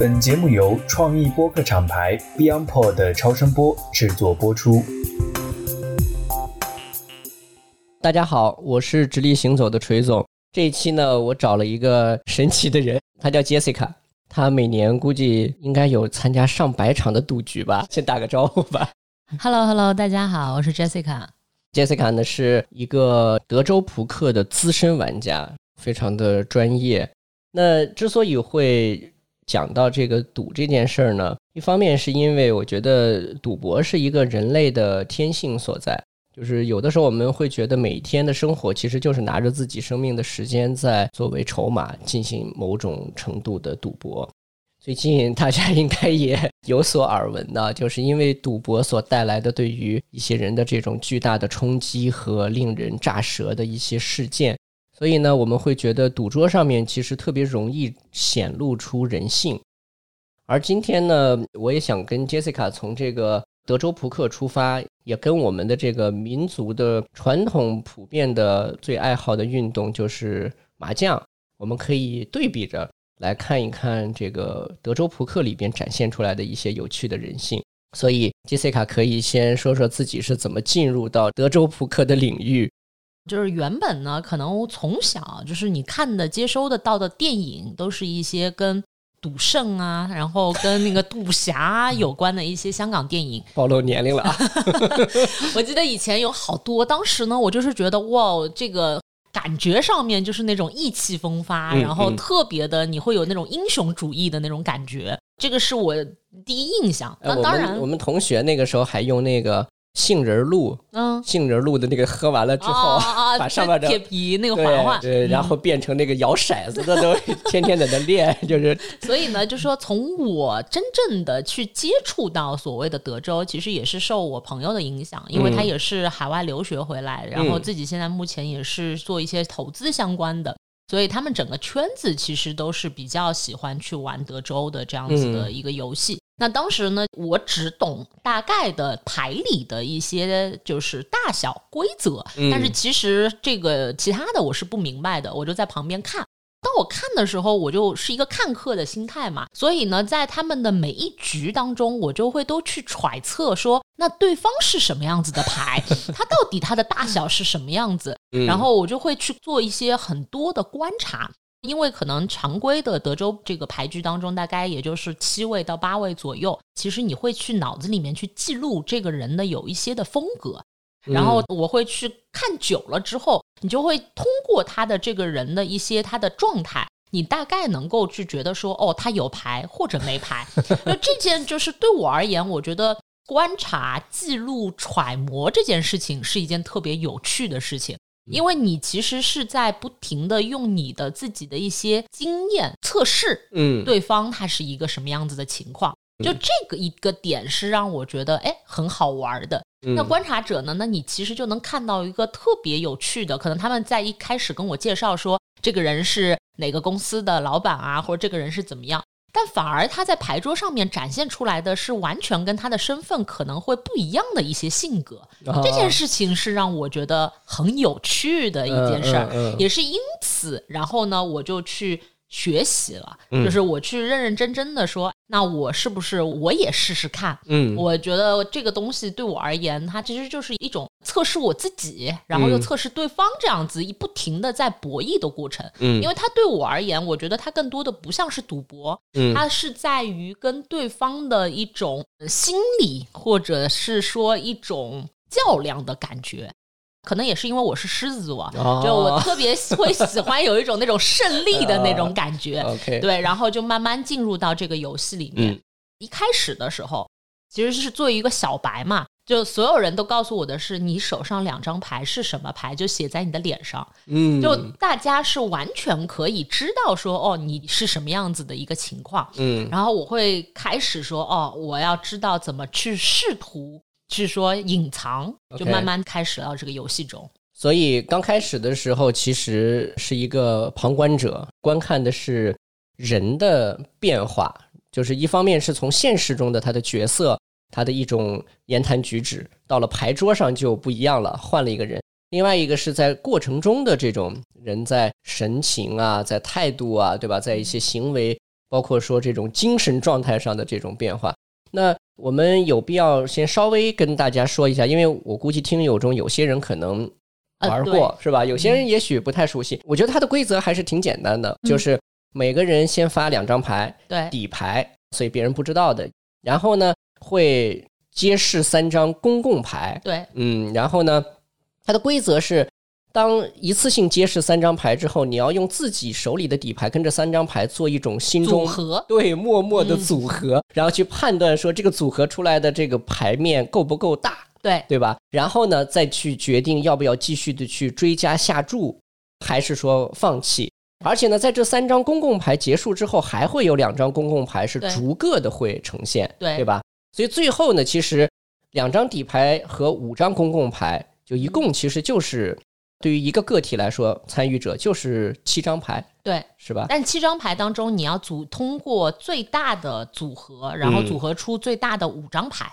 本节目由创意播客厂牌 BeyondPod 的超声波制作播出。大家好，我是直立行走的锤总。这一期呢，我找了一个神奇的人，他叫 Jessica。他每年估计应该有参加上百场的赌局吧？先打个招呼吧。Hello，Hello，大家好，我是 Jessica。Jessica 呢是一个德州扑克的资深玩家，非常的专业。那之所以会讲到这个赌这件事儿呢，一方面是因为我觉得赌博是一个人类的天性所在。就是有的时候我们会觉得每天的生活其实就是拿着自己生命的时间在作为筹码进行某种程度的赌博。最近大家应该也有所耳闻的，就是因为赌博所带来的对于一些人的这种巨大的冲击和令人炸舌的一些事件，所以呢，我们会觉得赌桌上面其实特别容易显露出人性。而今天呢，我也想跟 Jessica 从这个。德州扑克出发，也跟我们的这个民族的传统普遍的最爱好的运动就是麻将，我们可以对比着来看一看这个德州扑克里边展现出来的一些有趣的人性。所以杰西卡可以先说说自己是怎么进入到德州扑克的领域。就是原本呢，可能从小就是你看的、接收的到的电影，都是一些跟。赌圣啊，然后跟那个赌侠有关的一些香港电影，暴露年龄了啊。我记得以前有好多，当时呢，我就是觉得哇，这个感觉上面就是那种意气风发，然后特别的，你会有那种英雄主义的那种感觉，这个是我第一印象。那当然，我们同学那个时候还用那个。杏仁露，嗯，杏仁露的那个喝完了之后，把上面的铁皮那个环环，对，然后变成那个摇骰子的，都 天天在那练，就是。所以呢，就说从我真正的去接触到所谓的德州，其实也是受我朋友的影响，因为他也是海外留学回来，然后自己现在目前也是做一些投资相关的。所以他们整个圈子其实都是比较喜欢去玩德州的这样子的一个游戏。那当时呢，我只懂大概的牌里的一些就是大小规则，但是其实这个其他的我是不明白的，我就在旁边看。当我看的时候，我就是一个看客的心态嘛，所以呢，在他们的每一局当中，我就会都去揣测说，那对方是什么样子的牌，他到底他的大小是什么样子，然后我就会去做一些很多的观察，因为可能常规的德州这个牌局当中，大概也就是七位到八位左右，其实你会去脑子里面去记录这个人的有一些的风格。然后我会去看久了之后，你就会通过他的这个人的一些他的状态，你大概能够去觉得说，哦，他有牌或者没牌。那这件就是对我而言，我觉得观察、记录、揣摩这件事情是一件特别有趣的事情，因为你其实是在不停的用你的自己的一些经验测试，嗯，对方他是一个什么样子的情况。就这个一个点是让我觉得哎很好玩的。那观察者呢？那你其实就能看到一个特别有趣的，可能他们在一开始跟我介绍说这个人是哪个公司的老板啊，或者这个人是怎么样，但反而他在牌桌上面展现出来的是完全跟他的身份可能会不一样的一些性格。这件事情是让我觉得很有趣的一件事儿，也是因此，然后呢，我就去。学习了，就是我去认认真真的说，那我是不是我也试试看？嗯，我觉得这个东西对我而言，它其实就是一种测试我自己，然后又测试对方，这样子一不停的在博弈的过程。嗯，因为它对我而言，我觉得它更多的不像是赌博，嗯，它是在于跟对方的一种心理，或者是说一种较量的感觉。可能也是因为我是狮子座，就我特别会喜欢有一种那种胜利的那种感觉。对，然后就慢慢进入到这个游戏里面。一开始的时候，其实是作为一个小白嘛，就所有人都告诉我的是，你手上两张牌是什么牌，就写在你的脸上。嗯，就大家是完全可以知道说，哦，你是什么样子的一个情况。嗯，然后我会开始说，哦，我要知道怎么去试图。是说隐藏，就慢慢开始到这个游戏中。所以刚开始的时候，其实是一个旁观者，观看的是人的变化。就是一方面是从现实中的他的角色，他的一种言谈举止，到了牌桌上就不一样了，换了一个人。另外一个是在过程中的这种人在神情啊，在态度啊，对吧？在一些行为包括说这种精神状态上的这种变化。那我们有必要先稍微跟大家说一下，因为我估计听友中有些人可能玩过，是吧？有些人也许不太熟悉。我觉得它的规则还是挺简单的，就是每个人先发两张牌，对，底牌，所以别人不知道的。然后呢，会揭示三张公共牌，对，嗯，然后呢，它的规则是。当一次性揭示三张牌之后，你要用自己手里的底牌跟这三张牌做一种心中组合，对，默默的组合，然后去判断说这个组合出来的这个牌面够不够大，对，对吧？然后呢，再去决定要不要继续的去追加下注，还是说放弃。而且呢，在这三张公共牌结束之后，还会有两张公共牌是逐个的会呈现，对，对吧？所以最后呢，其实两张底牌和五张公共牌，就一共其实就是。对于一个个体来说，参与者就是七张牌，对，是吧？但七张牌当中，你要组通过最大的组合，然后组合出最大的五张牌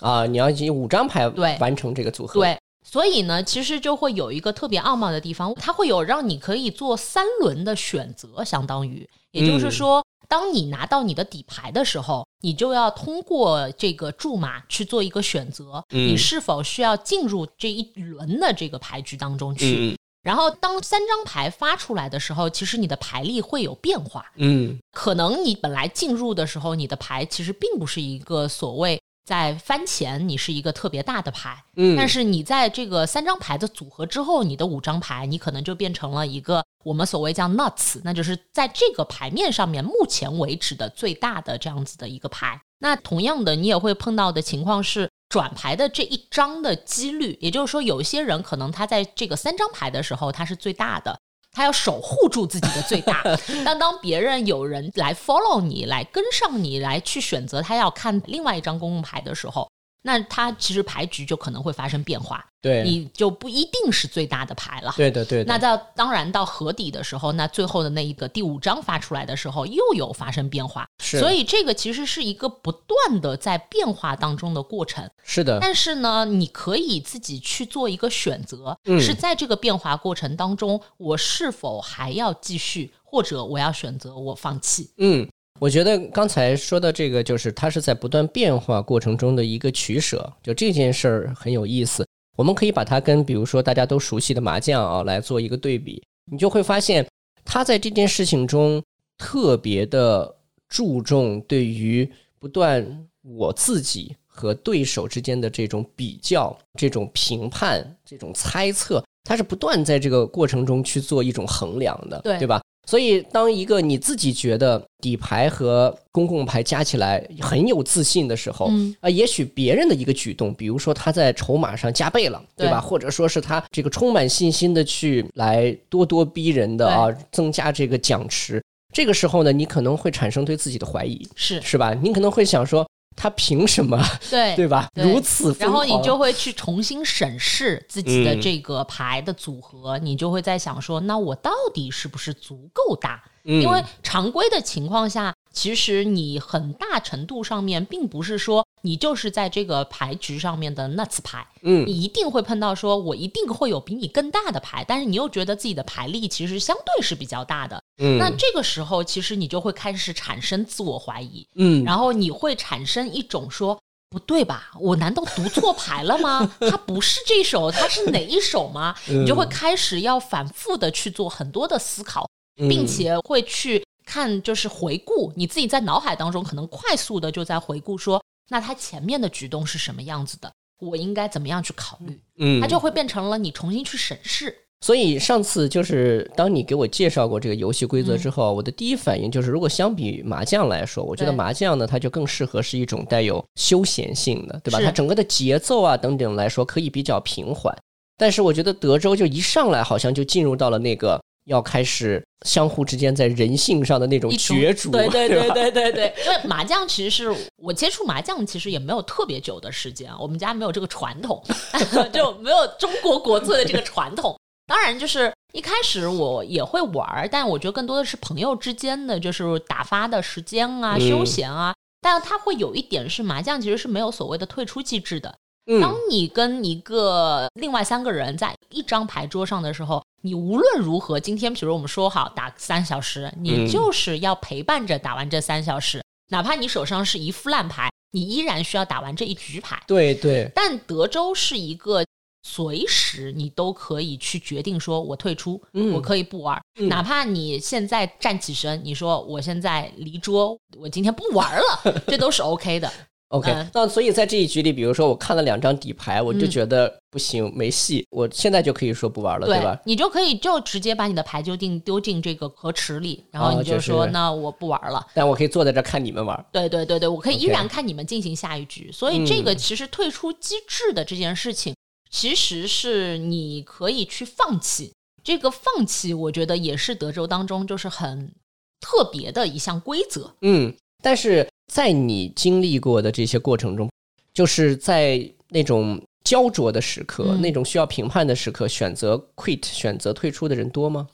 啊！你要以五张牌对完成这个组合，对。所以呢，其实就会有一个特别奥妙的地方，它会有让你可以做三轮的选择，相当于，也就是说。当你拿到你的底牌的时候，你就要通过这个注码去做一个选择，你是否需要进入这一轮的这个牌局当中去？然后，当三张牌发出来的时候，其实你的牌力会有变化。嗯，可能你本来进入的时候，你的牌其实并不是一个所谓。在翻前，你是一个特别大的牌，嗯，但是你在这个三张牌的组合之后，你的五张牌，你可能就变成了一个我们所谓叫 nuts，那就是在这个牌面上面目前为止的最大的这样子的一个牌。那同样的，你也会碰到的情况是转牌的这一张的几率，也就是说，有一些人可能他在这个三张牌的时候，他是最大的。他要守护住自己的最大，但当别人有人来 follow 你，来跟上你，来去选择他要看另外一张公共牌的时候。那它其实牌局就可能会发生变化，对，你就不一定是最大的牌了。对的，对的。那到当然到河底的时候，那最后的那一个第五张发出来的时候，又有发生变化。是，所以这个其实是一个不断的在变化当中的过程。是的。但是呢，你可以自己去做一个选择，是在这个变化过程当中，我是否还要继续，或者我要选择我放弃？嗯。我觉得刚才说的这个，就是它是在不断变化过程中的一个取舍，就这件事儿很有意思。我们可以把它跟比如说大家都熟悉的麻将啊来做一个对比，你就会发现，他在这件事情中特别的注重对于不断我自己和对手之间的这种比较、这种评判、这种猜测，他是不断在这个过程中去做一种衡量的，对对吧？所以，当一个你自己觉得底牌和公共牌加起来很有自信的时候，啊，也许别人的一个举动，比如说他在筹码上加倍了，对吧？或者说是他这个充满信心的去来咄咄逼人的啊，增加这个奖池，这个时候呢，你可能会产生对自己的怀疑，是是吧？你可能会想说。他凭什么？对 对吧？如此，然后你就会去重新审视自己的这个牌的组合，你就会在想说，那我到底是不是足够大？因为常规的情况下，其实你很大程度上面并不是说你就是在这个牌局上面的 nuts 牌，嗯，你一定会碰到说我一定会有比你更大的牌，但是你又觉得自己的牌力其实相对是比较大的，嗯，那这个时候其实你就会开始产生自我怀疑，嗯，然后你会产生一种说不对吧，我难道读错牌了吗？它不是这首，它是哪一首吗？你就会开始要反复的去做很多的思考。并且会去看，就是回顾你自己在脑海当中，可能快速的就在回顾说，那他前面的举动是什么样子的，我应该怎么样去考虑？嗯，它就会变成了你重新去审视。所以上次就是当你给我介绍过这个游戏规则之后，我的第一反应就是，如果相比麻将来说，我觉得麻将呢，它就更适合是一种带有休闲性的，对吧？它整个的节奏啊等等来说可以比较平缓。但是我觉得德州就一上来好像就进入到了那个。要开始相互之间在人性上的那种角逐，对对对对对对。因为麻将其实是我接触麻将，其实也没有特别久的时间，我们家没有这个传统，就没有中国国粹的这个传统。当然，就是一开始我也会玩，但我觉得更多的是朋友之间的，就是打发的时间啊、休闲啊。但它会有一点是麻将其实是没有所谓的退出机制的。当你跟一个另外三个人在一张牌桌上的时候，你无论如何，今天比如我们说好打三小时，你就是要陪伴着打完这三小时，哪怕你手上是一副烂牌，你依然需要打完这一局牌。对对。但德州是一个随时你都可以去决定说，我退出，我可以不玩，哪怕你现在站起身，你说我现在离桌，我今天不玩了，这都是 OK 的。OK，那所以在这一局里，比如说我看了两张底牌，我就觉得不行，没戏，我现在就可以说不玩了，对吧？你就可以就直接把你的牌就定丢进这个河池里，然后你就说那我不玩了。但我可以坐在这看你们玩。对对对对，我可以依然看你们进行下一局。所以这个其实退出机制的这件事情，其实是你可以去放弃。这个放弃，我觉得也是德州当中就是很特别的一项规则。嗯，但是。在你经历过的这些过程中，就是在那种焦灼的时刻、那种需要评判的时刻，选择 quit、选择退出的人多吗？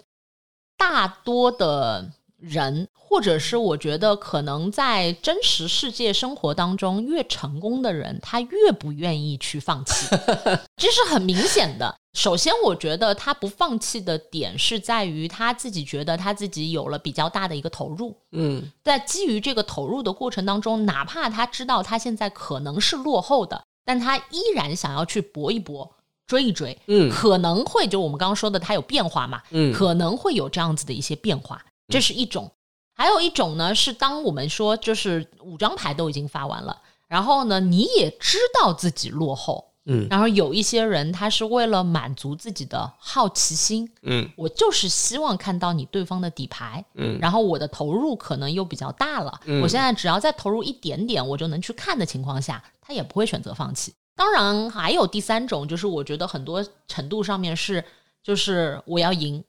大多的人，或者是我觉得，可能在真实世界生活当中，越成功的人，他越不愿意去放弃，这是很明显的。首先，我觉得他不放弃的点是在于他自己觉得他自己有了比较大的一个投入。嗯，在基于这个投入的过程当中，哪怕他知道他现在可能是落后的，但他依然想要去搏一搏、追一追。嗯，可能会就我们刚刚说的，他有变化嘛？嗯，可能会有这样子的一些变化，这是一种。还有一种呢，是当我们说就是五张牌都已经发完了，然后呢，你也知道自己落后。嗯，然后有一些人，他是为了满足自己的好奇心，嗯，我就是希望看到你对方的底牌，嗯，然后我的投入可能又比较大了，我现在只要再投入一点点，我就能去看的情况下，他也不会选择放弃。当然，还有第三种，就是我觉得很多程度上面是，就是我要赢，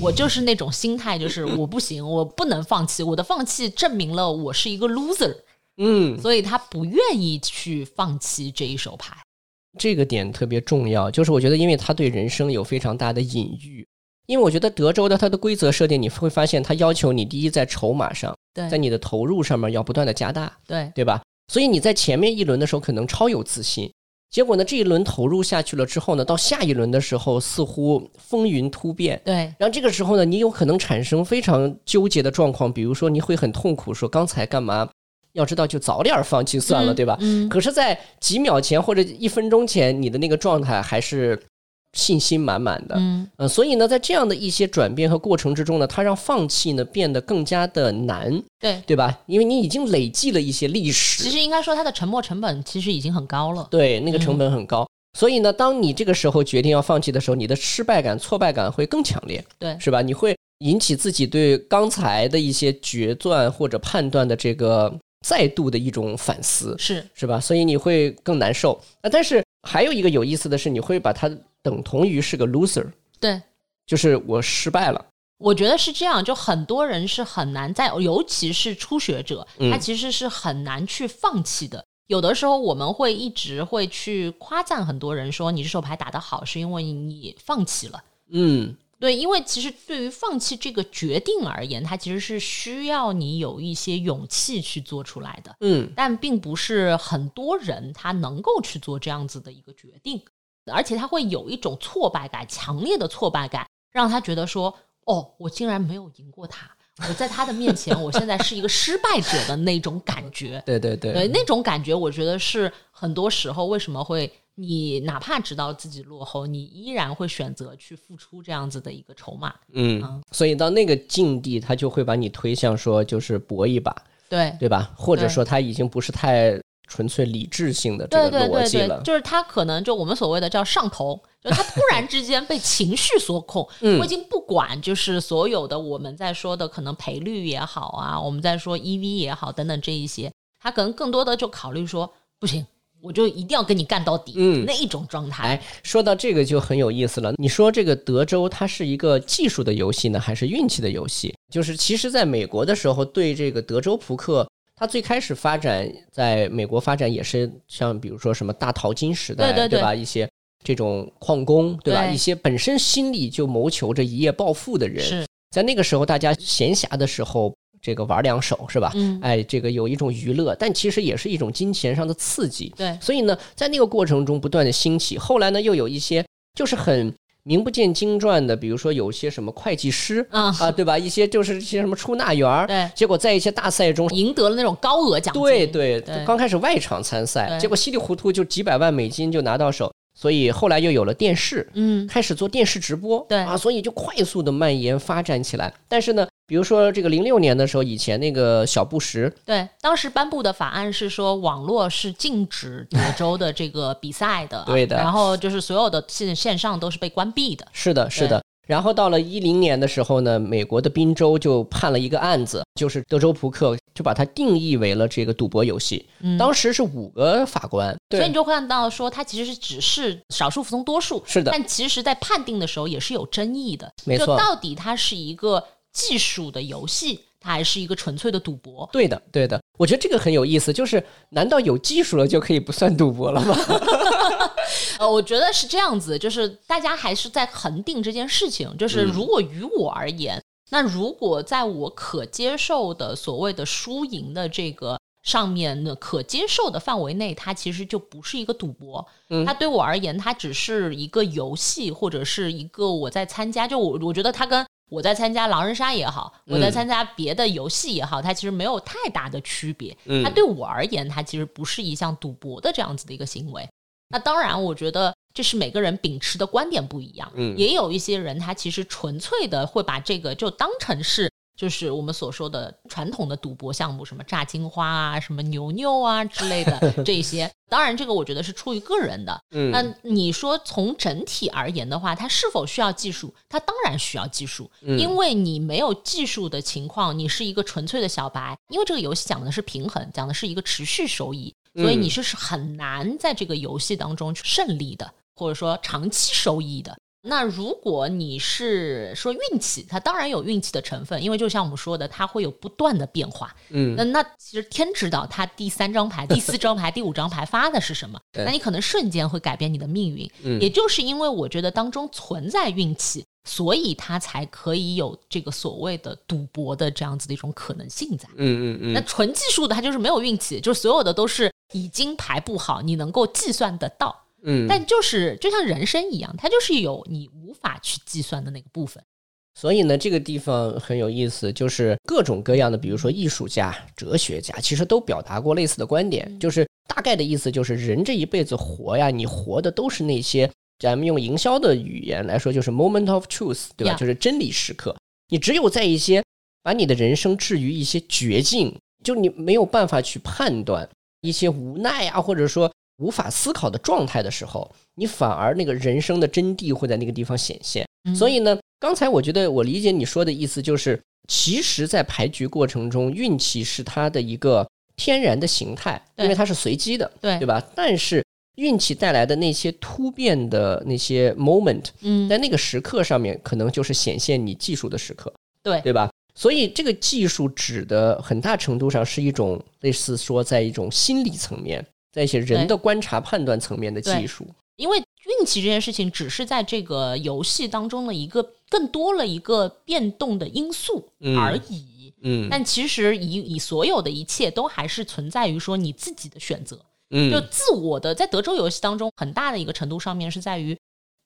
我就是那种心态，就是 我不行，我不能放弃，我的放弃证明了我是一个 loser，嗯，所以他不愿意去放弃这一手牌。这个点特别重要，就是我觉得，因为他对人生有非常大的隐喻。因为我觉得德州的它的规则设定，你会发现它要求你第一在筹码上，在你的投入上面要不断的加大，对对吧？所以你在前面一轮的时候可能超有自信，结果呢这一轮投入下去了之后呢，到下一轮的时候似乎风云突变，对。然后这个时候呢，你有可能产生非常纠结的状况，比如说你会很痛苦，说刚才干嘛？要知道，就早点放弃算了，对吧？嗯。可是，在几秒前或者一分钟前，你的那个状态还是信心满满的。嗯。呃，所以呢，在这样的一些转变和过程之中呢，它让放弃呢变得更加的难。对。对吧？因为你已经累计了一些历史。其实应该说，它的沉没成本其实已经很高了。对，那个成本很高。所以呢，当你这个时候决定要放弃的时候，你的失败感、挫败感会更强烈。对。是吧？你会引起自己对刚才的一些决断或者判断的这个。再度的一种反思，是是吧？所以你会更难受啊。但是还有一个有意思的是，你会把它等同于是个 loser，对，就是我失败了。我觉得是这样，就很多人是很难在，尤其是初学者，他其实是很难去放弃的。有的时候我们会一直会去夸赞很多人，说你这手牌打得好，是因为你放弃了。嗯。对，因为其实对于放弃这个决定而言，它其实是需要你有一些勇气去做出来的。嗯，但并不是很多人他能够去做这样子的一个决定，而且他会有一种挫败感，强烈的挫败感，让他觉得说：“哦，我竟然没有赢过他，我在他的面前，我现在是一个失败者的那种感觉。”对对对，对那种感觉，我觉得是很多时候为什么会。你哪怕知道自己落后，你依然会选择去付出这样子的一个筹码。嗯，所以到那个境地，他就会把你推向说，就是搏一把，对对吧？或者说他已经不是太纯粹理智性的这个逻辑了，就是他可能就我们所谓的叫上头，就他突然之间被情绪所控，我已经不管，就是所有的我们在说的可能赔率也好啊，我们在说 EV 也好等等这一些，他可能更多的就考虑说不行。我就一定要跟你干到底，嗯，那一种状态。哎，说到这个就很有意思了。你说这个德州它是一个技术的游戏呢，还是运气的游戏？就是其实在美国的时候，对这个德州扑克，它最开始发展在美国发展也是像比如说什么大淘金时代，对对吧？一些这种矿工，对吧？一些本身心里就谋求着一夜暴富的人，在那个时候大家闲暇的时候。这个玩两手是吧？嗯，哎，这个有一种娱乐，但其实也是一种金钱上的刺激。对，所以呢，在那个过程中不断的兴起。后来呢，又有一些就是很名不见经传的，比如说有些什么会计师啊啊，对吧？一些就是一些什么出纳员儿，对结果在一些大赛中。赢得了那种高额奖金。对对对刚开始外场参赛，结果稀里糊涂就几百万美金就拿到手，所以后来又有了电视，嗯，开始做电视直播，对啊，所以就快速的蔓延发展起来。但是呢，比如说这个零六年的时候，以前那个小布什，对，当时颁布的法案是说，网络是禁止德州的这个比赛的，对的然后就是所有的线线上都是被关闭的。是的，是的。然后到了一零年的时候呢，美国的宾州就判了一个案子，就是德州扑克，就把它定义为了这个赌博游戏。嗯当时是五个法官，对所以你，就会看到说，它其实是只是少数服从多数，是的但其实在判定的时候也是有争议的，没错就到底它是一个技术的游戏，它还是一个纯粹的赌博？对的，对的。我觉得这个很有意思，就是难道有技术了就可以不算赌博了吗？呃，我觉得是这样子，就是大家还是在恒定这件事情。就是嗯如果于我而言，那如果在我可接受的所谓的输赢的这个上面呢，可接受的范围内，它其实就不是一个赌博。嗯它对我而言，它只是一个游戏，或者是一个我在参加。就我我觉得它跟我在参加狼人杀也好，我在嗯参加别的游戏也好，它其实没有太大的区别。嗯它对我而言，它其实不是一项赌博的这样子的一个行为。那当然，我觉得这是每个人秉持的观点不一样。嗯也有一些人他其实纯粹的会把这个就当成是。就是我们所说的传统的赌博项目，什么炸金花啊、什么牛牛啊之类的 这一些，当然这个我觉得是出于个人的。嗯那你说从整体而言的话，它是否需要技术？它当然需要技术，嗯因为你没有技术的情况，你是一个纯粹的小白。因为这个游戏讲的是平衡，讲的是一个持续收益，所以嗯你是是很难在这个游戏当中去胜利的，或者说长期收益的。那如果你是说运气，它当然有运气的成分，因为就像我们说的，它会有不断的变化。嗯那那其实天知道它第三张牌、第四张牌、第五张牌发的是什么，那你可能瞬间会改变你的命运。嗯也就是因为我觉得当中存在运气，所以它才可以有这个所谓的赌博的这样子的一种可能性在。嗯嗯那纯技术的它就是没有运气，就是所有的都是已经排布好，你能够计算得到。嗯，但就是就像人生一样，它就是有你无法去计算的那个部分。所以呢，这个地方很有意思，就是各种各样的，比如说艺术家、哲学家，其实都表达过类似的观点，就是大概的意思就是，人这一辈子活呀，你活的都是那些咱们用营销的语言来说，就是 moment of truth，对吧就是真理时刻。你只有在一些把你的人生置于一些绝境，就你没有办法去判断一些无奈啊，或者说无法思考的状态的时候，你反而那个人生的真谛会在那个地方显现。嗯所以呢，刚才我觉得我理解你说的意思，就是其实，在牌局过程中，运气是它的一个天然的形态，因为它是随机的，对对吧？但是运气带来的那些突变的那些 moment，嗯，在那个时刻上面，可能就是显现你技术的时刻，对对吧？所以这个技术指的很大程度上是一种类似说在一种心理层面，在一些人的观察判断层面的技术。因为运气这件事情只是在这个游戏当中的一个更多了一个变动的因素嗯。而已。嗯。但其实以以所有的一切都还是存在于说你自己的选择，嗯。就嗯自我的在德州游戏当中很大的一个程度上面是在于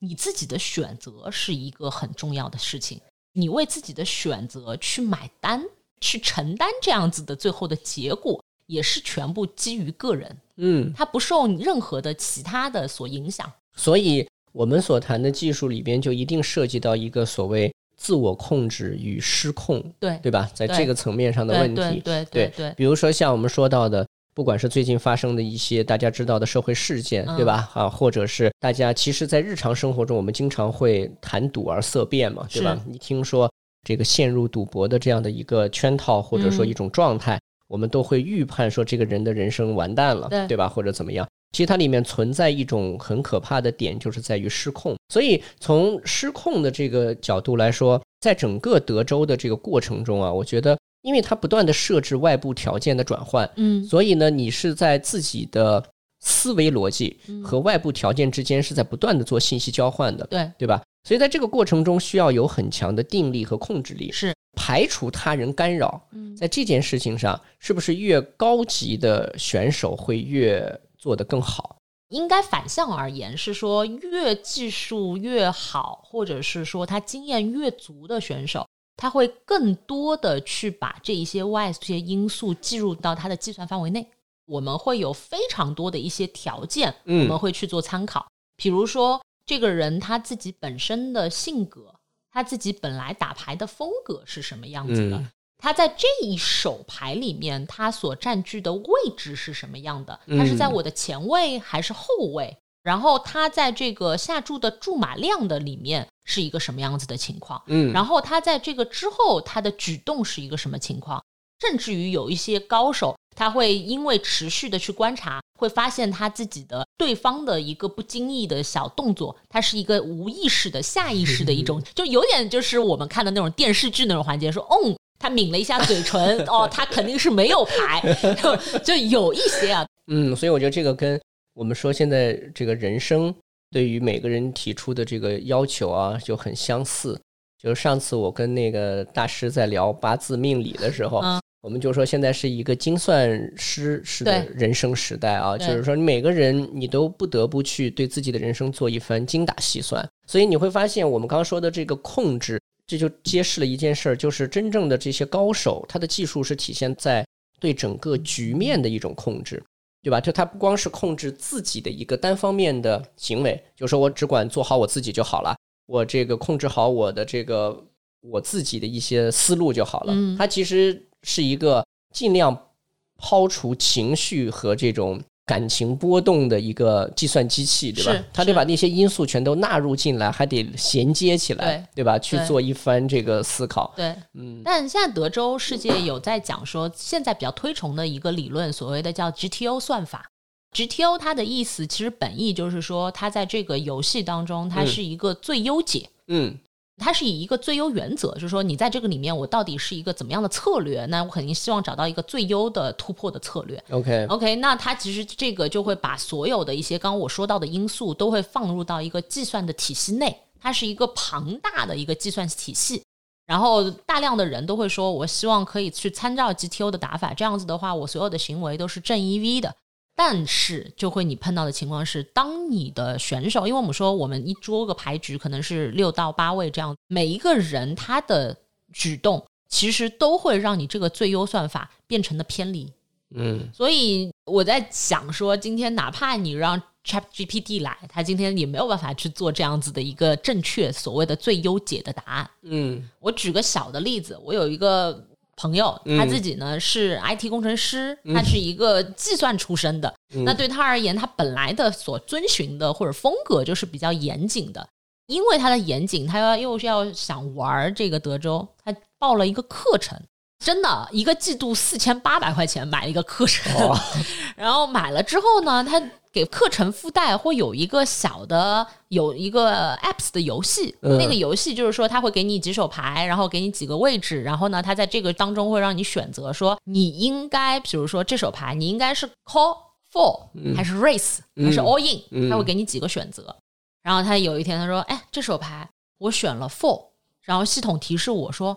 你自己的选择是一个很重要的事情，你为自己的选择去买单，去承担这样子的最后的结果，也是全部基于个人，嗯，它不受任何的其他的所影响。所以我们所谈的技术里边就一定涉及到一个所谓自我控制与失控，对。对吧？在这个层面上的问题，对对对对，比如说像我们说到的，不管是最近发生的一些大家知道的社会事件，嗯对吧？啊，或者是大家其实，在日常生活中，我们经常会谈赌而色变嘛，对吧？你听说这个陷入赌博的这样的一个圈套，或者说嗯一种状态，我们都会预判说这个人的人生完蛋了，对对吧？或者怎么样？其实它里面存在一种很可怕的点，就是在于失控。所以从失控的这个角度来说，在整个德州的这个过程中啊，我觉得，因为它不断的设置外部条件的转换，嗯所以呢，你是在自己的思维逻辑嗯和外部条件之间是在不断的做信息交换的，对对吧？所以在这个过程中，需要有很强的定力和控制力，是排除他人干扰。嗯在这件事情上，是不是越高级的选手会越做得更好？应该反向而言是说，越技术越好，或者是说他经验越足的选手，他会更多的去把这一些外这些因素计入到他的计算范围内。我们会有非常多的一些条件，我们会去做参考。比如说，这个人他自己本身的性格，他自己本来打牌的风格是什么样子的？他在这一手牌里面，他所占据的位置是什么样的？他是在我的前位还是后位？然后他在这个下注的注码量的里面是一个什么样子的情况？嗯，然后他在这个之后他的举动是一个什么情况？甚至于有一些高手，他会因为持续的去观察，会发现他自己的对方的一个不经意的小动作，他是一个无意识的下意识的一种，就有点就是我们看的那种电视剧那种环节，说哦。他抿了一下嘴唇，哦，他肯定是没有牌，就有一些啊。嗯，所以我觉得这个跟我们说现在这个人生对于每个人提出的这个要求啊，就很相似。就是上次我跟那个大师在聊八字命理的时候，我们就说现在是一个精算师式的人生时代啊，就是说每个人你都不得不去对自己的人生做一番精打细算。所以你会发现，我们刚刚说的这个控制。这就揭示了一件事儿，就是真正的这些高手，他的技术是体现在对整个局面的一种控制，对吧？就他不光是控制自己的一个单方面的行为，就说我只管做好我自己就好了，我这个控制好我的这个我自己的一些思路就好了。他其实是一个尽量抛除情绪和这种。感情波动的一个计算机器，对吧？他得把那些因素全都纳入进来，还得衔接起来，对吧？去做一番这个思考。对，嗯。但现在德州世界有在讲说，现在比较推崇的一个理论，所谓的叫 GTO 算法。GTO 它的意思其实本意就是说，它在这个游戏当中，它是一个最优解。嗯。它是以一个最优原则，就是说你在这个里面，我到底是一个怎么样的策略？那我肯定希望找到一个最优的突破的策略。OK，OK，那它其实这个就会把所有的一些刚刚我说到的因素都会放入到一个计算的体系内，它是一个庞大的一个计算体系。然后大量的人都会说，我希望可以去参照 GTO 的打法，这样子的话，我所有的行为都是正 EV 的。但是，就会你碰到的情况是，当你的选手，因为我们说我们一桌个牌局可能是六到八位这样，每一个人他的举动其实都会让你这个最优算法变成了偏离。嗯，所以我在想说，今天哪怕你让 Chat GPT 来，他今天也没有办法去做这样子的一个正确所谓的最优解的答案。嗯，我举个小的例子，我有一个。朋友他自己呢是 IT 工程师，他是一个计算出身的。那对他而言，他本来的所遵循的或者风格就是比较严谨的。因为他的严谨，他要又是要想玩这个德州，他报了一个课程，真的一个季度四千八百块钱买一个课程，然后买了之后呢，他。给课程附带会有一个小的有一个 apps 的游戏，那个游戏就是说他会给你几手牌，然后给你几个位置，然后呢，他在这个当中会让你选择说你应该，比如说这手牌你应该是 call four 还是 raise 还是 all in，他会给你几个选择。然后他有一天他说，哎，这手牌我选了 four，然后系统提示我说，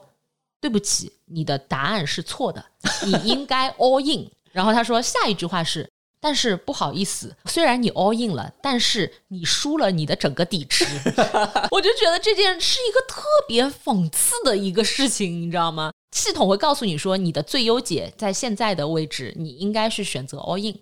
对不起，你的答案是错的，你应该 all in。然后他说下一句话是。但是不好意思，虽然你 all in 了，但是你输了你的整个底池。我就觉得这件是一个特别讽刺的一个事情，你知道吗？系统会告诉你说，你的最优解在现在的位置，你应该是选择 all in，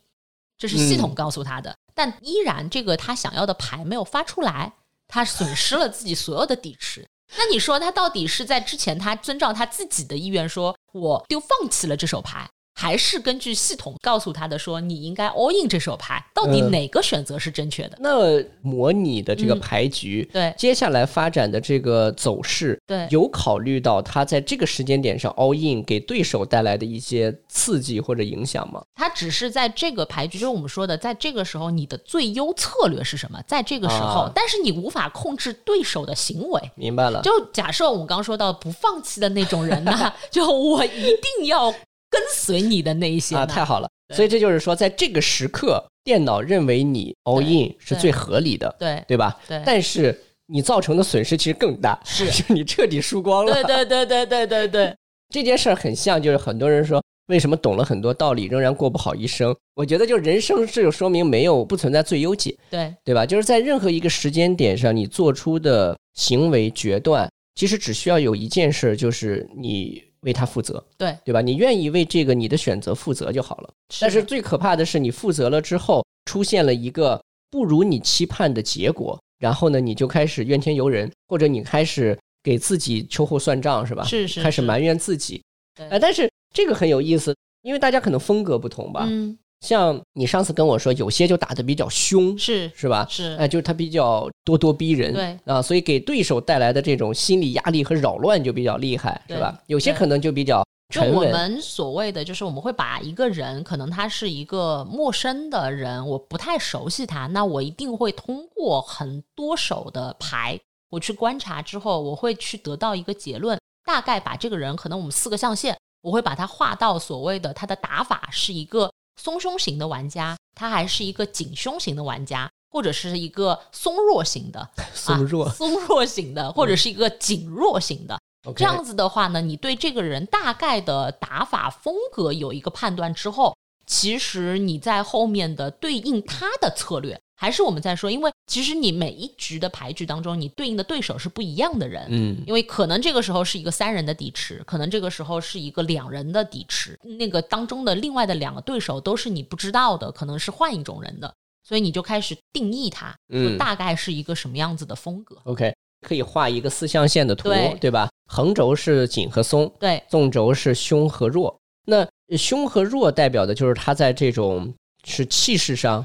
这是系统告诉他的。但依然，这个他想要的牌没有发出来，他损失了自己所有的底池。那你说他到底是在之前他遵照他自己的意愿，说我就放弃了这手牌？还是根据系统告诉他的说，你应该 all in 这手牌，到底哪个选择是正确的？那模拟的这个牌局，对接下来发展的这个走势，对有考虑到他在这个时间点上 all in 给对手带来的一些刺激或者影响吗？他只是在这个牌局，就是我们说的，在这个时候你的最优策略是什么？在这个时候，但是你无法控制对手的行为。明白了。就假设我们刚说到不放弃的那种人呢，就我一定要。跟随你的那一些啊，太好了！所以这就是说，在这个时刻，电脑认为你 all in 是最合理的，对对吧？对。但是你造成的损失其实更大，是你彻底输光了。对对对对对对对。这件事儿很像，就是很多人说为什么懂了很多道理，仍然过不好一生？我觉得，就人生是有说明没有不存在最优解，对对吧？就是在任何一个时间点上，你做出的行为决断，其实只需要有一件事，就是你为他负责，对对吧？你愿意为这个你的选择负责就好了。但是最可怕的是，你负责了之后，出现了一个不如你期盼的结果，然后呢，你就开始怨天尤人，或者你开始给自己秋后算账，是吧？是是是开始埋怨自己。哎呃，但是这个很有意思，因为大家可能风格不同吧。嗯像你上次跟我说，有些就打得比较凶，是是吧？是。哎，就是他比较咄咄逼人，对。啊，所以给对手带来的这种心理压力和扰乱就比较厉害，是吧？有些可能就比较就我们所谓的，就是我们会把一个人，可能他是一个陌生的人，我不太熟悉他，那我一定会通过很多手的牌，我去观察之后，我会去得到一个结论，大概把这个人，可能我们四个象限，我会把它画到所谓的他的打法是一个松胸型的玩家，他还是一个紧胸型的玩家，或者是一个松弱型的，松弱。啊、松弱型的，或者是一个紧弱型的。这样子的话呢，你对这个人大概的打法风格有一个判断之后，其实你在后面的对应他的策略，还是我们在说，因为其实你每一局的牌局当中，你对应的对手是不一样的人。嗯因为可能这个时候是一个三人的底池，可能这个时候是一个两人的底池，那个当中的另外的两个对手都是你不知道的，可能是换一种人的，所以你就开始定义它，嗯就大概是一个什么样子的风格。OK，可以画一个四象限的图，对吧？横轴是紧和松，对，纵轴是凶和弱。那凶和弱代表的就是他在这种是气势上，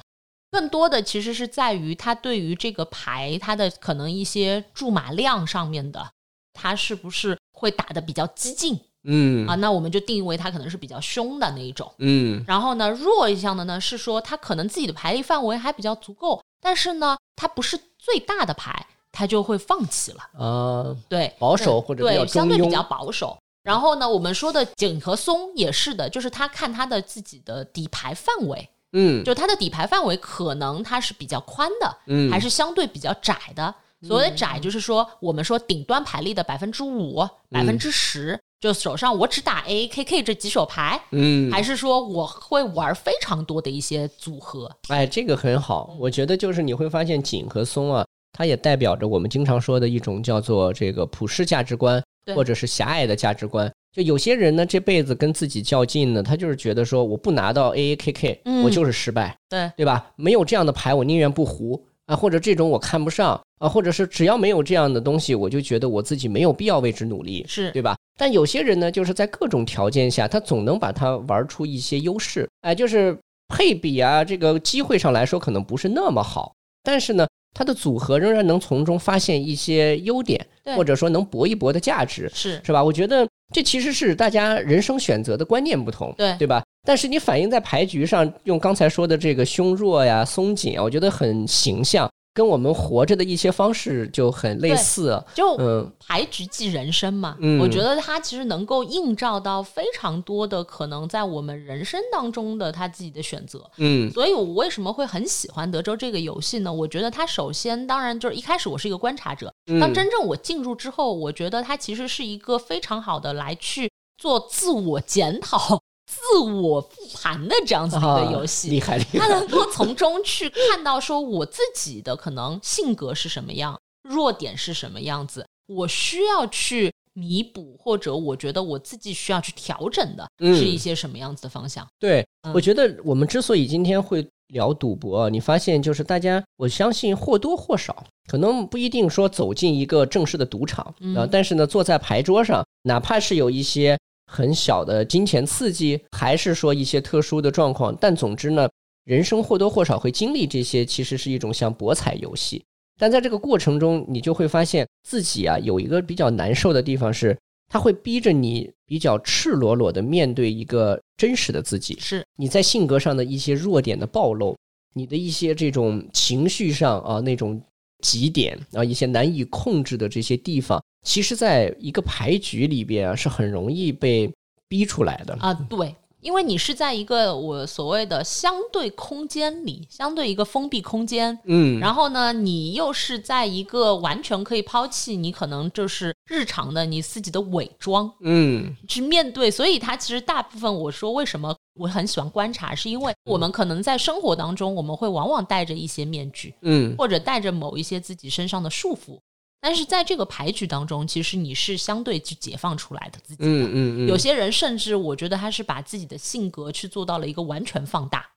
更多的其实是在于他对于这个牌，它的可能一些注码量上面的，他是不是会打的比较激进嗯啊？那我们就定义为他可能是比较凶的那一种。嗯然后呢，弱一项的呢是说他可能自己的牌力范围还比较足够，但是呢，他不是最大的牌，他就会放弃了。啊，对，保守或者对，相对比较保守。然后呢，我们说的紧和松也是的，就是他看他的自己的底牌范围，嗯就它的底牌范围可能它是比较宽的，嗯，还是相对比较窄的。所谓的窄，就是说我们说顶端牌力的百分之五、百分之十，就手上我只打 A K K 这几手牌，嗯，还是说我会玩非常多的一些组合？哎，这个很好，我觉得就是你会发现紧和松啊，它也代表着我们经常说的一种叫做这个普世价值观，对或者是狭隘的价值观。就有些人呢，这辈子跟自己较劲呢，他就是觉得说我不拿到 A A K K，嗯。我就是失败，对。对吧？没有这样的牌，我宁愿不胡。啊，或者这种我看不上。啊，或者是只要没有这样的东西，我就觉得我自己没有必要为之努力，是。对吧？但有些人呢，就是在各种条件下，他总能把它玩出一些优势，哎，就是配比啊，这个机会上来说可能不是那么好，但是呢，它的组合仍然能从中发现一些优点，或者说能搏一搏的价值，是。是吧？我觉得这其实是大家人生选择的观念不同，对对吧？但是你反映在牌局上，用刚才说的这个凶弱呀、松紧啊，我觉得很形象，跟我们活着的一些方式就很类似。就嗯牌局即人生嘛，嗯我觉得它其实能够映照到非常多的可能在我们人生当中的他自己的选择。嗯所以我为什么会很喜欢德州这个游戏呢？我觉得它首先当然就是一开始我是一个观察者，当嗯真正我进入之后，我觉得它其实是一个非常好的来去做自我检讨、自我复盘的这样子的一个游戏。啊厉害厉害，他能够从中去看到说我自己的可能性格是什么样，弱点是什么样子，我需要去弥补，或者我觉得我自己需要去调整的嗯是一些什么样子的方向。对，嗯我觉得我们之所以今天会聊赌博，你发现就是大家，我相信或多或少，可能不一定说走进一个正式的赌场嗯啊，但是呢，坐在牌桌上，哪怕是有一些很小的金钱刺激，还是说一些特殊的状况，但总之呢，人生或多或少会经历这些，其实是一种像博彩游戏。但在这个过程中，你就会发现自己啊有一个比较难受的地方是，它会逼着你比较赤裸裸的面对一个真实的自己，是你在性格上的一些弱点的暴露，你的一些这种情绪上啊那种极点啊一些难以控制的这些地方，其实在一个牌局里边啊是很容易被逼出来的。啊，对因为你是在一个我所谓的相对空间里，相对一个封闭空间，嗯，然后呢，你又是在一个完全可以抛弃你可能就是日常的你自己的伪装嗯去面对，所以它其实大部分我说为什么我很喜欢观察，是因为我们可能在生活当中，我们会往往戴着一些面具，嗯或者带着某一些自己身上的束缚，但是在这个牌局当中，其实你是相对去解放出来的自己的。嗯嗯嗯，有些人甚至我觉得他是把自己的性格去做到了一个完全放大。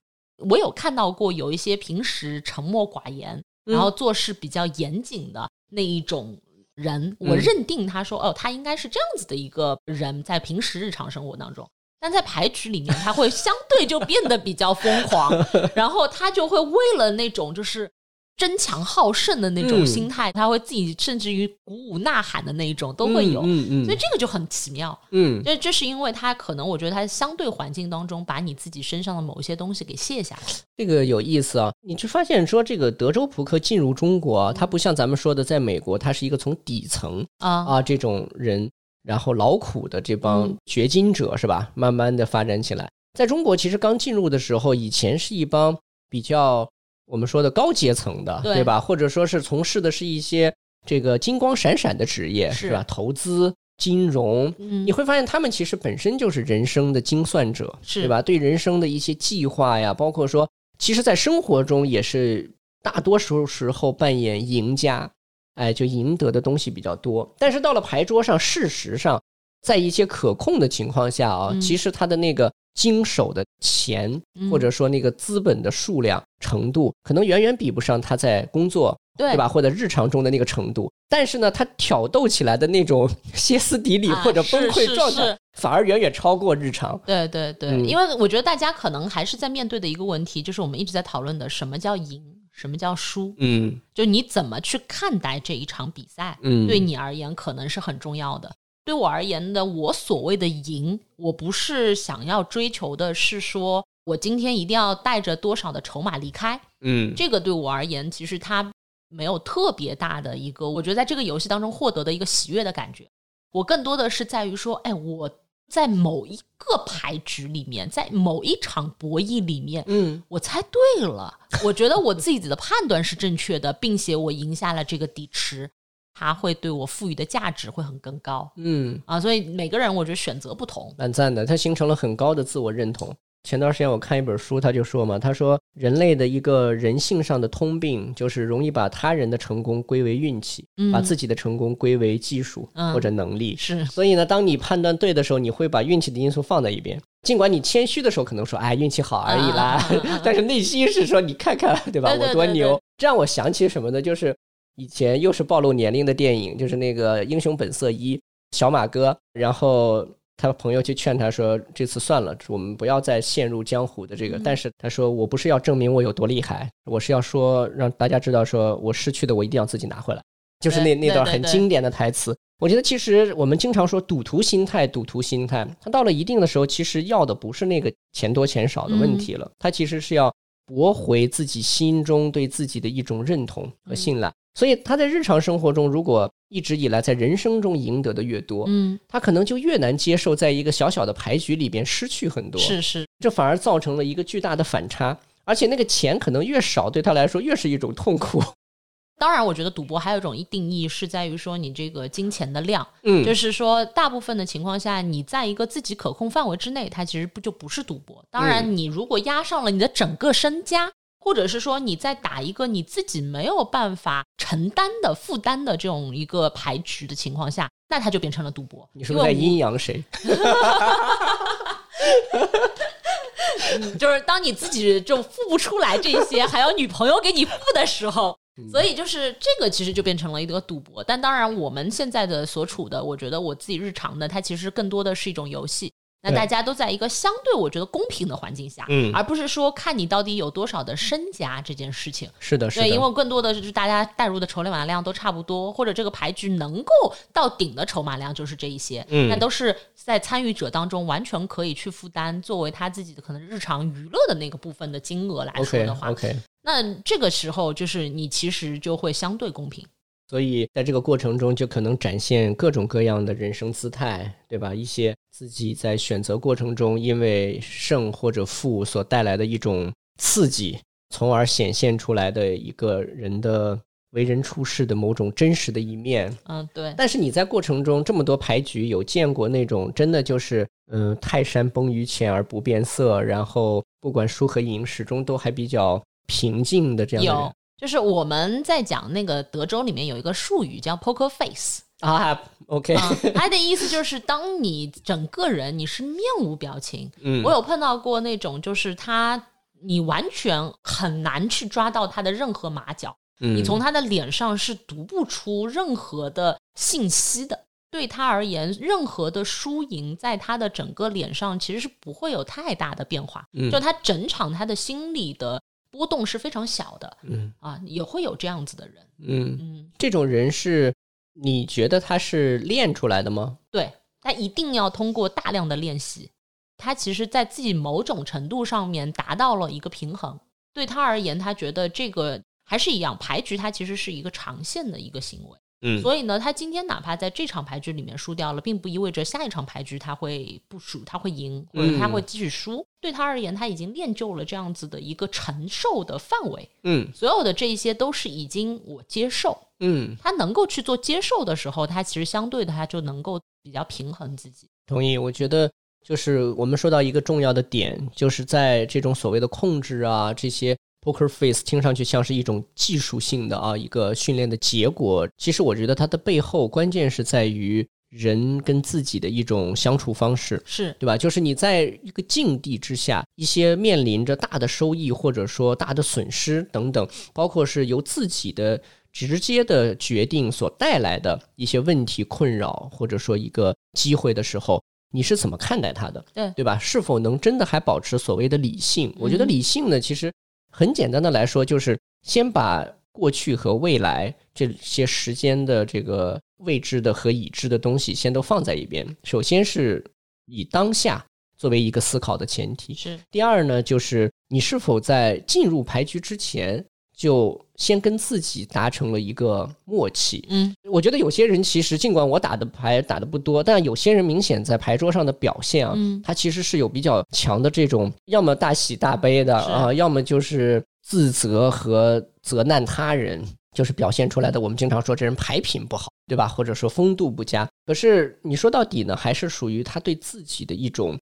我有看到过有一些平时沉默寡言，嗯然后做事比较严谨的那一种人，嗯我认定他说哦，他应该是这样子的一个人，在平时日常生活当中。但在牌局里面，他会相对就变得比较疯狂，然后他就会为了那种就是争强好胜的那种嗯心态，他会自己甚至于鼓舞呐喊的那一种都会有，嗯嗯所以这个就很奇妙。嗯这这是因为他可能，我觉得他相对环境当中把你自己身上的某一些东西给卸下来。这个有意思啊！你就发现说，这个德州扑克进入中国啊，它不像咱们说的，在美国，它是一个从底层啊啊这种人，然后劳苦的这帮嗯掘金者是吧？慢慢的发展起来。在中国，其实刚进入的时候，以前是一帮比较我们说的高阶层的，对对吧？或者说是从事的是一些这个金光闪闪的职业，是是吧？投资、金融，嗯你会发现他们其实本身就是人生的精算者，是对吧？对人生的一些计划呀，包括说，其实在生活中也是大多数时候扮演赢家，哎，就赢得的东西比较多。但是到了牌桌上，事实上，在一些可控的情况下啊，嗯其实他的那个经手的钱，嗯或者说那个资本的数量程度，可能远远比不上他在工作对对吧？或者日常中的那个程度，但是呢，他挑逗起来的那种 歇斯底里啊或者崩溃状态是，反而远远超过日常。对对对，嗯因为我觉得大家可能还是在面对的一个问题，就是我们一直在讨论的什么叫赢，什么叫输，嗯就你怎么去看待这一场比赛，嗯，对你而言可能是很重要的。对我而言的，我所谓的赢，我不是想要追求的是说我今天一定要带着多少的筹码离开，嗯这个对我而言，其实它没有特别大的一个，我觉得在这个游戏当中获得的一个喜悦的感觉。我更多的是在于说，哎，我在某一个牌局里面，在某一场博弈里面，嗯我猜对了，我觉得我自己的判断是正确的，并且我赢下了这个底池，它会对我赋予的价值会很更高嗯，啊。所以每个人我觉得选择不同，蛮赞的，它形成了很高的自我认同。前段时间我看一本书，他就说嘛，他说人类的一个人性上的通病，就是容易把他人的成功归为运气，嗯把自己的成功归为技术嗯或者能力。是所以呢，当你判断对的时候，你会把运气的因素放在一边。尽管你谦虚的时候可能说，哎，运气好而已啦，但是内心是说，你看看，对吧？对对我多对牛对。这让我想起什么呢？就是以前又是暴露年龄的电影，就是那个《英雄本色一》，小马哥，然后他朋友去劝他说，这次算了，我们不要再陷入江湖的这个。嗯但是他说，我不是要证明我有多厉害，我是要说让大家知道，说我失去的我一定要自己拿回来。就是那那段很经典的台词。我觉得其实我们经常说赌徒心态，赌徒心态，他到了一定的时候，其实要的不是那个钱多钱少的问题了，他其实是要驳回自己心中对自己的一种认同和信赖。所以他在日常生活中，如果一直以来在人生中赢得的越多，嗯，他可能就越难接受在一个小小的牌局里边失去很多，是是，这反而造成了一个巨大的反差。而且那个钱可能越少，对他来说越是一种痛苦。当然，我觉得赌博还有一种定义是在于说你这个金钱的量，嗯就是说大部分的情况下，你在一个自己可控范围之内，它其实不就不是赌博。当然，你如果压上了你的整个身家，或者是说你在打一个你自己没有办法承担的负担的这种一个牌局的情况下，那它就变成了赌博。你是不是在阴阳谁？我就是当你自己就付不出来这些，还有女朋友给你付的时候。所以就是这个，其实就变成了一个赌博。但当然，我们现在的所处的，我觉得我自己日常的，它其实更多的是一种游戏。那大家都在一个相对我觉得公平的环境下，嗯而不是说看你到底有多少的身家这件事情。是的，是的，对，因为更多的是大家带入的筹码量都差不多，或者这个牌局能够到顶的筹码量就是这一些，嗯那都是在参与者当中完全可以去负担，作为他自己的可能日常娱乐的那个部分的金额来说的话 OK，那这个时候就是你其实就会相对公平。所以在这个过程中就可能展现各种各样的人生姿态，对吧？一些自己在选择过程中因为胜或者负所带来的一种刺激，从而显现出来的一个人的为人处事的某种真实的一面。嗯，对。但是你在过程中这么多牌局，有见过那种真的就是嗯泰山崩于前而不变色，然后不管输和赢始终都还比较平静的这样的人？就是我们在讲那个德州里面有一个术语叫 poker face 啊，OK，它的意思就是当你整个人你是面无表情，嗯，我有碰到过那种就是他你完全很难去抓到他的任何马脚，嗯，你从他的脸上是读不出任何的信息的，对他而言，任何的输赢在他的整个脸上其实是不会有太大的变化，嗯，就他整场他的心理的。波动是非常小的，嗯啊，也会有这样子的人，嗯嗯，这种人是你觉得他是练出来的吗？对他一定要通过大量的练习，他其实在自己某种程度上面达到了一个平衡。对他而言，他觉得这个还是一样，牌局它其实是一个长线的一个行为。嗯，所以呢，他今天哪怕在这场牌局里面输掉了，并不意味着下一场牌局他会不输，他会赢，或者他会继续输。对他而言，他已经练就了这样子的一个承受的范围。嗯，所有的这一些都是已经我接受。嗯，他能够去做接受的时候，他其实相对的他就能够比较平衡自己。同意，我觉得就是我们说到一个重要的点，就是在这种所谓的控制啊这些。Poker face 听上去像是一种技术性的啊一个训练的结果，其实我觉得它的背后关键是在于人跟自己的一种相处方式，是对吧？就是你在一个境地之下，一些面临着大的收益或者说大的损失等等，包括是由自己的直接的决定所带来的一些问题困扰，或者说一个机会的时候，你是怎么看待它的？对对吧？是否能真的还保持所谓的理性？我觉得理性呢，其实。很简单的来说，就是先把过去和未来这些时间的这个未知的和已知的东西先都放在一边。首先是以当下作为一个思考的前提。是。第二呢，就是你是否在进入牌局之前。就先跟自己达成了一个默契。嗯，我觉得有些人其实尽管我打的牌打的不多，但有些人明显在牌桌上的表现啊，他其实是有比较强的这种，要么大喜大悲的啊，要么就是自责和责难他人，就是表现出来的。我们经常说这人牌品不好，对吧？或者说风度不佳。可是你说到底呢，还是属于他对自己的一种，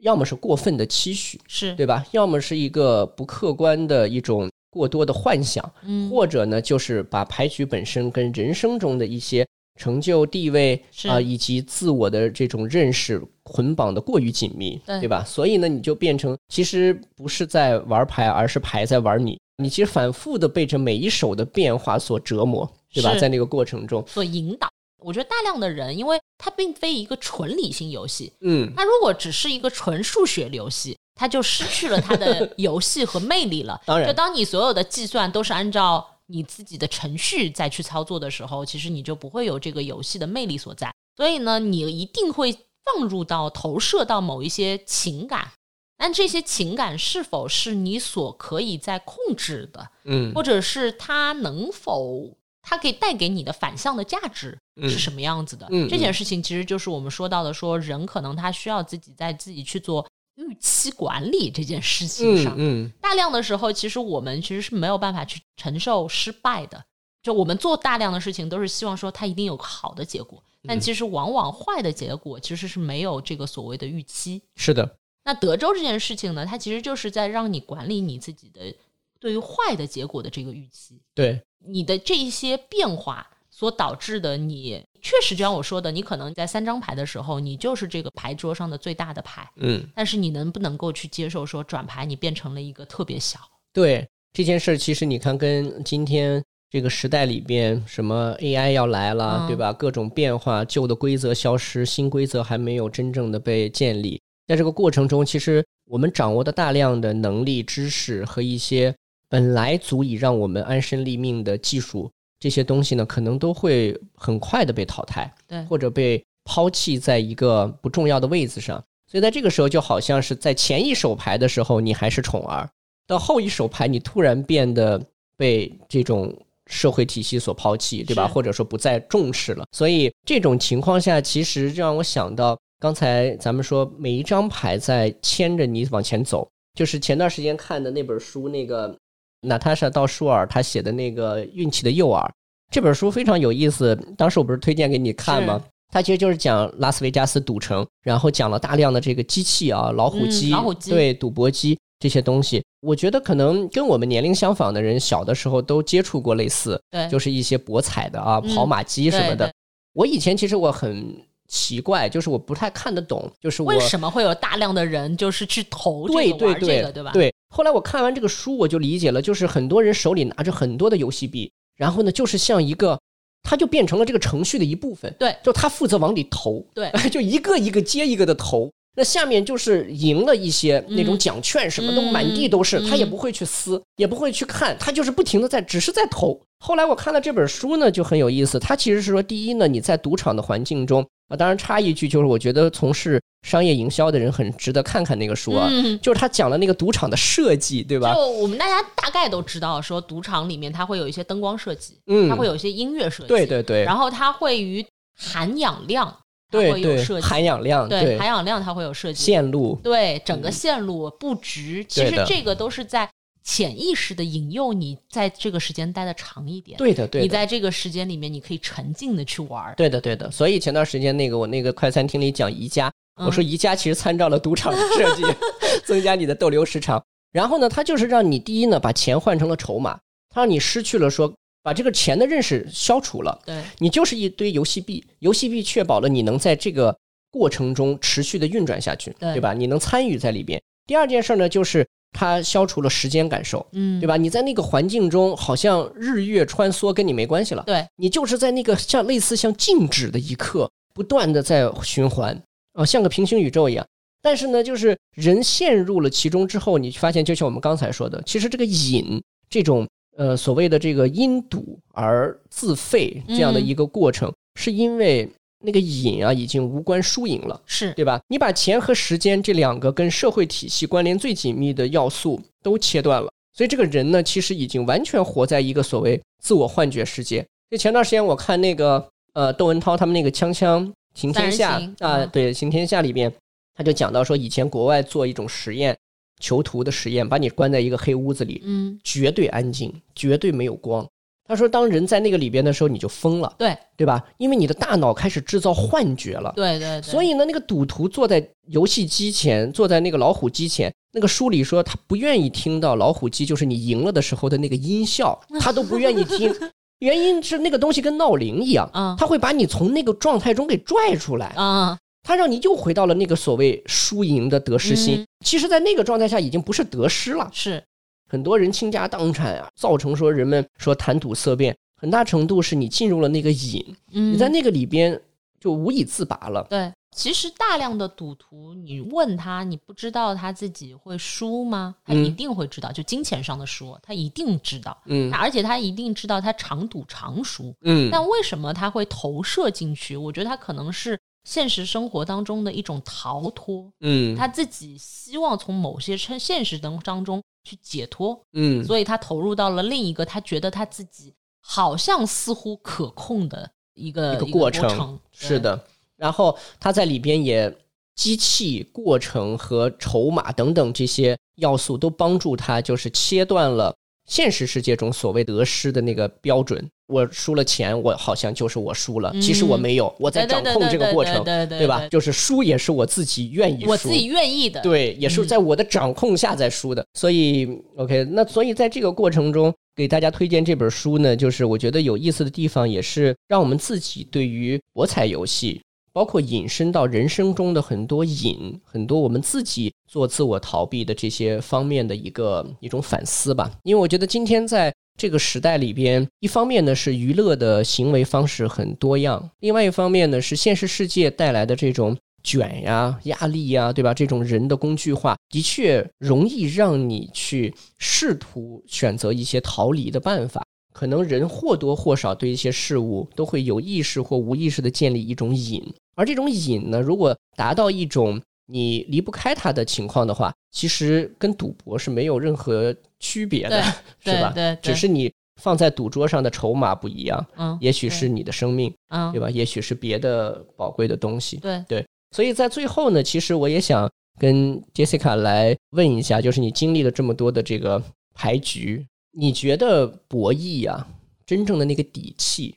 要么是过分的期许，是对吧？要么是一个不客观的一种。过多的幻想，嗯，或者呢，就是把牌局本身跟人生中的一些成就、地位啊，以及自我的这种认识捆绑的过于紧密，对吧？所以呢，你就变成其实不是在玩牌，而是牌在玩你。你其实反复的被这每一手的变化所折磨，对吧？在那个过程中，所引导。我觉得大量的人，因为它并非一个纯理性游戏，嗯，它如果只是一个纯数学游戏。它就失去了它的游戏和魅力了。当然，就当你所有的计算都是按照你自己的程序再去操作的时候，其实你就不会有这个游戏的魅力所在。所以呢，你一定会放入到投射到某一些情感，但这些情感是否是你所可以在控制的？嗯，或者是它能否它可以带给你的反向的价值是什么样子的？嗯，这件事情其实就是我们说到的，说人可能他需要自己在自己去做。预期管理这件事情上，嗯，大量的时候，其实我们其实是没有办法去承受失败的。就我们做大量的事情，都是希望说它一定有个好的结果，但其实往往坏的结果其实是没有这个所谓的预期。是的。那德州这件事情呢，它其实就是在让你管理你自己的对于坏的结果的这个预期。对，你的这一些变化所导致的你。确实，就像我说的，你可能在三张牌的时候，你就是这个牌桌上的最大的牌，嗯，但是你能不能够去接受说转牌你变成了一个特别小？对这件事儿，其实你看，跟今天这个时代里边，什么 AI 要来了，对吧？各种变化，旧的规则消失，新规则还没有真正的被建立，在这个过程中，其实我们掌握的大量的能力、知识和一些本来足以让我们安身立命的技术。这些东西呢，可能都会很快的被淘汰，对，或者被抛弃在一个不重要的位子上。所以在这个时候，就好像是在前一手牌的时候，你还是宠儿；到后一手牌，你突然变得被这种社会体系所抛弃，对吧？或者说不再重视了。所以这种情况下，其实让我想到刚才咱们说每一张牌在牵着你往前走，就是前段时间看的那本书，那个娜塔莎·道舒尔他写的那个《运气的诱饵》这本书非常有意思。当时我不是推荐给你看吗？它其实就是讲拉斯维加斯赌城，然后讲了大量的这个机器啊，老虎机、嗯老虎机对赌博机这些东西。我觉得可能跟我们年龄相仿的人，小的时候都接触过类似，对，就是一些博彩的啊、嗯跑马机什么的。我以前其实我很奇怪，就是我不太看得懂，就是我为什么会有大量的人就是去投这个对对对玩这个，对吧？对，后来我看完这个书，我就理解了，就是很多人手里拿着很多的游戏币，然后呢，就是像一个，他就变成了这个程序的一部分。对就他负责往里投，对，就一个一个接一个的投。那下面就是赢了一些那种奖券，什么都嗯满地都是，嗯他也不会去撕，也不会去看，他就是不停的在，只是在投。后来我看了这本书呢，就很有意思。他其实是说，第一呢，你在赌场的环境中啊，当然插一句，就是我觉得从事商业营销的人很值得看看那个书啊，嗯，就是他讲了那个赌场的设计，对吧？就我们大家大概都知道，说赌场里面它会有一些灯光设计，嗯，它会有一些音乐设计，对对对，然后它会于含氧量，它对对会有设计，含氧量，对含氧量它会有设计，线路，对整个线路布局，其实这个都是在潜意识的引诱你在这个时间待的长一点，对的对的。你在这个时间里面你可以沉浸的去玩儿，对的，对的。所以前段时间那个我那个快餐厅里讲宜家，嗯我说宜家其实参照了赌场的设计，增加你的逗留时长。然后呢，它就是让你第一呢把钱换成了筹码，它让你失去了说把这个钱的认识消除了，对你就是一堆游戏币，游戏币确保了你能在这个过程中持续的运转下去，对对吧？你能参与在里边。第二件事呢，就是它消除了时间感受。嗯，对吧？你在那个环境中，好像日月穿梭，跟你没关系了。对，你就是在那个像类似像静止的一刻，不断的在循环啊，像个平行宇宙一样。但是呢，就是人陷入了其中之后，你发现，就像我们刚才说的，其实这个瘾这种呃所谓的这个因赌而自废这样的一个过程，是因为那个瘾啊已经无关输赢了。是对吧？你把钱和时间这两个跟社会体系关联最紧密的要素都切断了，所以这个人呢，其实已经完全活在一个所谓自我幻觉世界。就前段时间我看那个呃窦文涛他们那个《锵锵行天下啊、嗯对，《行天下》里边他就讲到说，以前国外做一种实验，囚徒的实验，把你关在一个黑屋子里，嗯，绝对安静，绝对没有光。他说，当人在那个里边的时候，你就疯了，对对吧？因为你的大脑开始制造幻觉了。对对对，所以呢，那个赌徒坐在游戏机前，坐在那个老虎机前，那个书里说他不愿意听到老虎机就是你赢了的时候的那个音效，他都不愿意听。原因是那个东西跟闹铃一样，啊。它会把你从那个状态中给拽出来，啊，它让你又回到了那个所谓输赢的得失心。嗯。其实，在那个状态下已经不是得失了，是。很多人倾家荡产啊，造成说人们说谈吐色变，很大程度是你进入了那个瘾，嗯，你在那个里边就无以自拔了。对，其实大量的赌徒，你问他，你不知道他自己会输吗？他嗯。一定会知道，就金钱上的输，他一定知道，嗯。而且他一定知道他常赌常输。嗯，但为什么他会投射进去？我觉得他可能是现实生活当中的一种逃脱，嗯。他自己希望从某些现现实当当中去解脱，嗯。所以他投入到了另一个他觉得他自己好像似乎可控的一个一个过程程。是的，然后他在里边也机器过程和筹码等等这些要素都帮助他，就是切断了现实世界中所谓得失的那个标准。我输了钱，我好像就是我输了，其实我没有，我在掌控这个过程，对吧？就是输也是我自己愿意输，我自己愿意的。对，也是嗯在我的掌控下在输的。所以，OK，那所以在这个过程中，给大家推荐这本书呢，就是我觉得有意思的地方，也是让我们自己对于博彩游戏，包括引申到人生中的很多瘾，很多我们自己做自我逃避的这些方面的一个一种反思吧。因为我觉得今天在这个时代里边，一方面呢是娱乐的行为方式很多样，另外一方面呢是现实世界带来的这种卷呀、压力呀，对吧？这种人的工具化，的确容易让你去试图选择一些逃离的办法。可能人或多或少对一些事物都会有意识或无意识的建立一种瘾，而这种瘾呢，如果达到一种你离不开它的情况的话，其实跟赌博是没有任何区别的，是吧？对对对只是你放在赌桌上的筹码不一样，嗯，也许是你的生命，嗯，对吧？也许是别的宝贵的东西。对对，所以在最后呢，其实我也想跟 Jessica 来问一下，就是你经历了这么多的这个牌局，你觉得博弈啊，真正的那个底气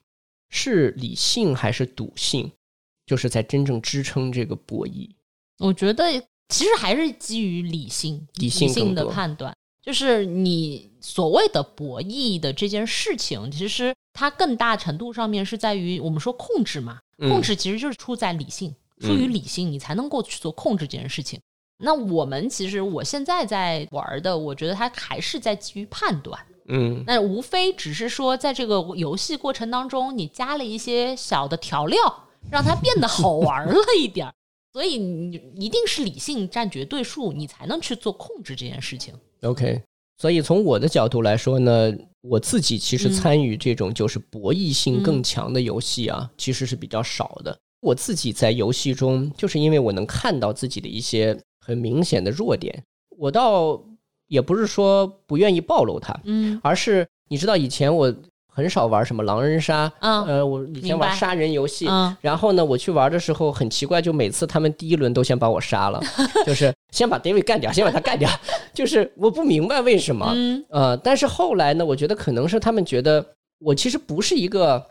是理性还是赌性？就是在真正支撑这个博弈。我觉得其实还是基于理性、理性更的判断。就是你所谓的博弈的这件事情，其实它更大程度上面是在于我们说控制嘛，嗯控制其实就是出在理性，出于理性，你才能够去做控制这件事情。那我们其实我现在在玩的，我觉得它还是在基于判断。嗯那无非只是说，在这个游戏过程当中，你加了一些小的调料，让它变得好玩了一点儿。所以你一定是理性占绝对数，你才能去做控制这件事情。，OK。所以从我的角度来说呢，我自己其实嗯参与这种就是博弈性更强的游戏啊，其实是比较少的。我自己在游戏中，就是因为我能看到自己的一些很明显的弱点，我倒也不是说不愿意暴露它，嗯而是你知道以前我很少玩什么狼人杀，嗯。呃，我以前玩杀人游戏，嗯。然后呢，我去玩的时候很奇怪，就每次他们第一轮都先把我杀了，就是先把 David 干掉，先把他干掉，就是我不明白为什么，嗯。呃，但是后来呢，我觉得可能是他们觉得我其实不是一个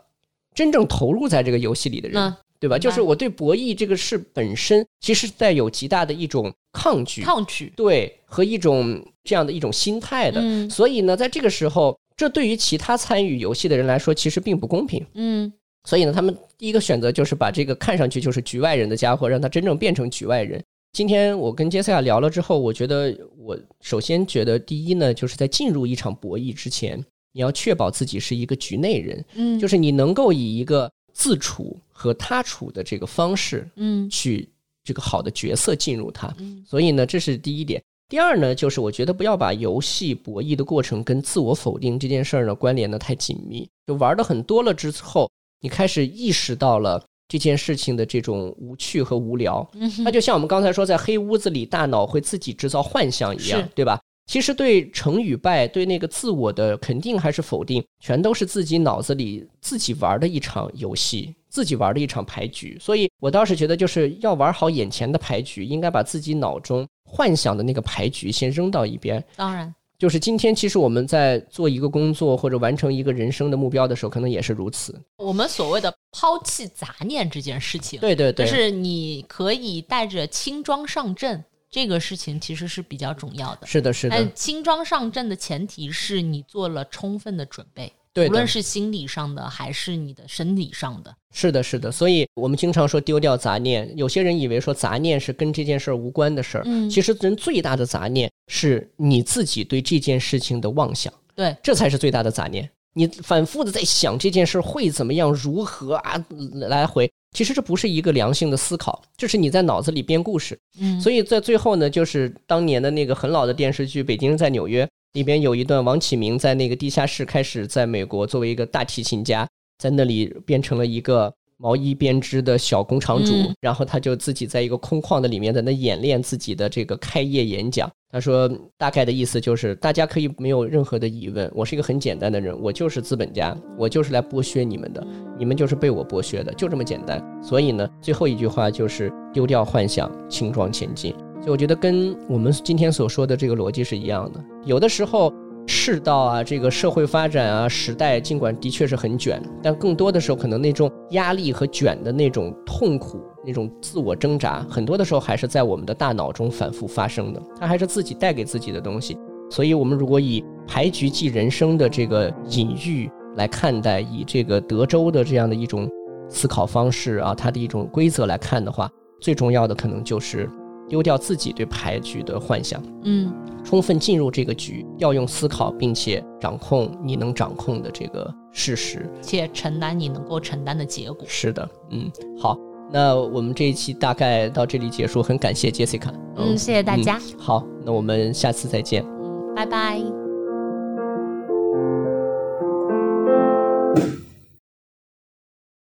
真正投入在这个游戏里的人，那对吧？就是我对博弈这个事本身其实带有极大的一种抗拒，抗拒。对和一种这样的一种心态的，嗯所以呢，在这个时候，这对于其他参与游戏的人来说，其实并不公平。嗯所以呢，他们第一个选择就是把这个看上去就是局外人的家伙，让他真正变成局外人。今天我跟杰西亚聊了之后，我觉得我首先觉得第一呢，就是在进入一场博弈之前，你要确保自己是一个局内人，嗯，就是你能够以一个自处和他处的这个方式嗯去这个好的角色进入它。嗯所以呢，这是第一点。第二呢，就是我觉得不要把游戏博弈的过程跟自我否定这件事儿呢关联的太紧密。就玩的很多了之后，你开始意识到了这件事情的这种无趣和无聊。嗯哼，它就像我们刚才说，在黑屋子里，大脑会自己制造幻象一样，对吧？其实对成与败，对那个自我的肯定还是否定，全都是自己脑子里自己玩的一场游戏，自己玩的一场牌局。所以我倒是觉得，就是要玩好眼前的牌局，应该把自己脑中幻想的那个牌局先扔到一边。当然，就是今天，其实我们在做一个工作或者完成一个人生的目标的时候，可能也是如此。我们所谓的抛弃杂念这件事情，对对对，就是你可以带着轻装上阵，这个事情其实是比较重要的。是的，是的但，轻装上阵的前提是你做了充分的准备，对无论，是心理上的还是你的生理上的。是的，是的。所以我们经常说丢掉杂念，有些人以为说杂念是跟这件事儿无关的事儿，嗯其实人最大的杂念是你自己对这件事情的妄想，对，这才是最大的杂念。你反复的在想这件事儿会怎么样，如何啊，来回。其实这不是一个良性的思考，这是你在脑子里编故事。嗯，所以在最后呢，就是当年的那个很老的电视剧《北京人在纽约》里边有一段，王启明在那个地下室开始在美国作为一个大提琴家，在那里变成了一个毛衣编织的小工厂主，嗯然后他就自己在一个空旷的里面在那演练自己的这个开业演讲。他说大概的意思就是，大家可以没有任何的疑问，我是一个很简单的人，我就是资本家，我就是来剥削你们的，你们就是被我剥削的，就这么简单。所以呢，最后一句话就是丢掉幻想，轻装前进。所以我觉得跟我们今天所说的这个逻辑是一样的。有的时候世道啊，这个社会发展啊，时代尽管的确是很卷，但更多的时候可能那种压力和卷的那种痛苦、那种自我挣扎，很多的时候还是在我们的大脑中反复发生的，它还是自己带给自己的东西。所以，我们如果以牌局即人生的这个隐喻来看待，以这个德州的这样的一种思考方式啊，它的一种规则来看的话，最重要的可能就是丢掉自己对牌局的幻想，嗯，充分进入这个局，要用思考，并且掌控你能掌控的这个事实。且承担你能够承担的结果。是的，嗯，好，那我们这一期大概到这里结束，很感谢 Jessica，嗯，谢谢大家，嗯好，那我们下次再见。嗯，拜拜。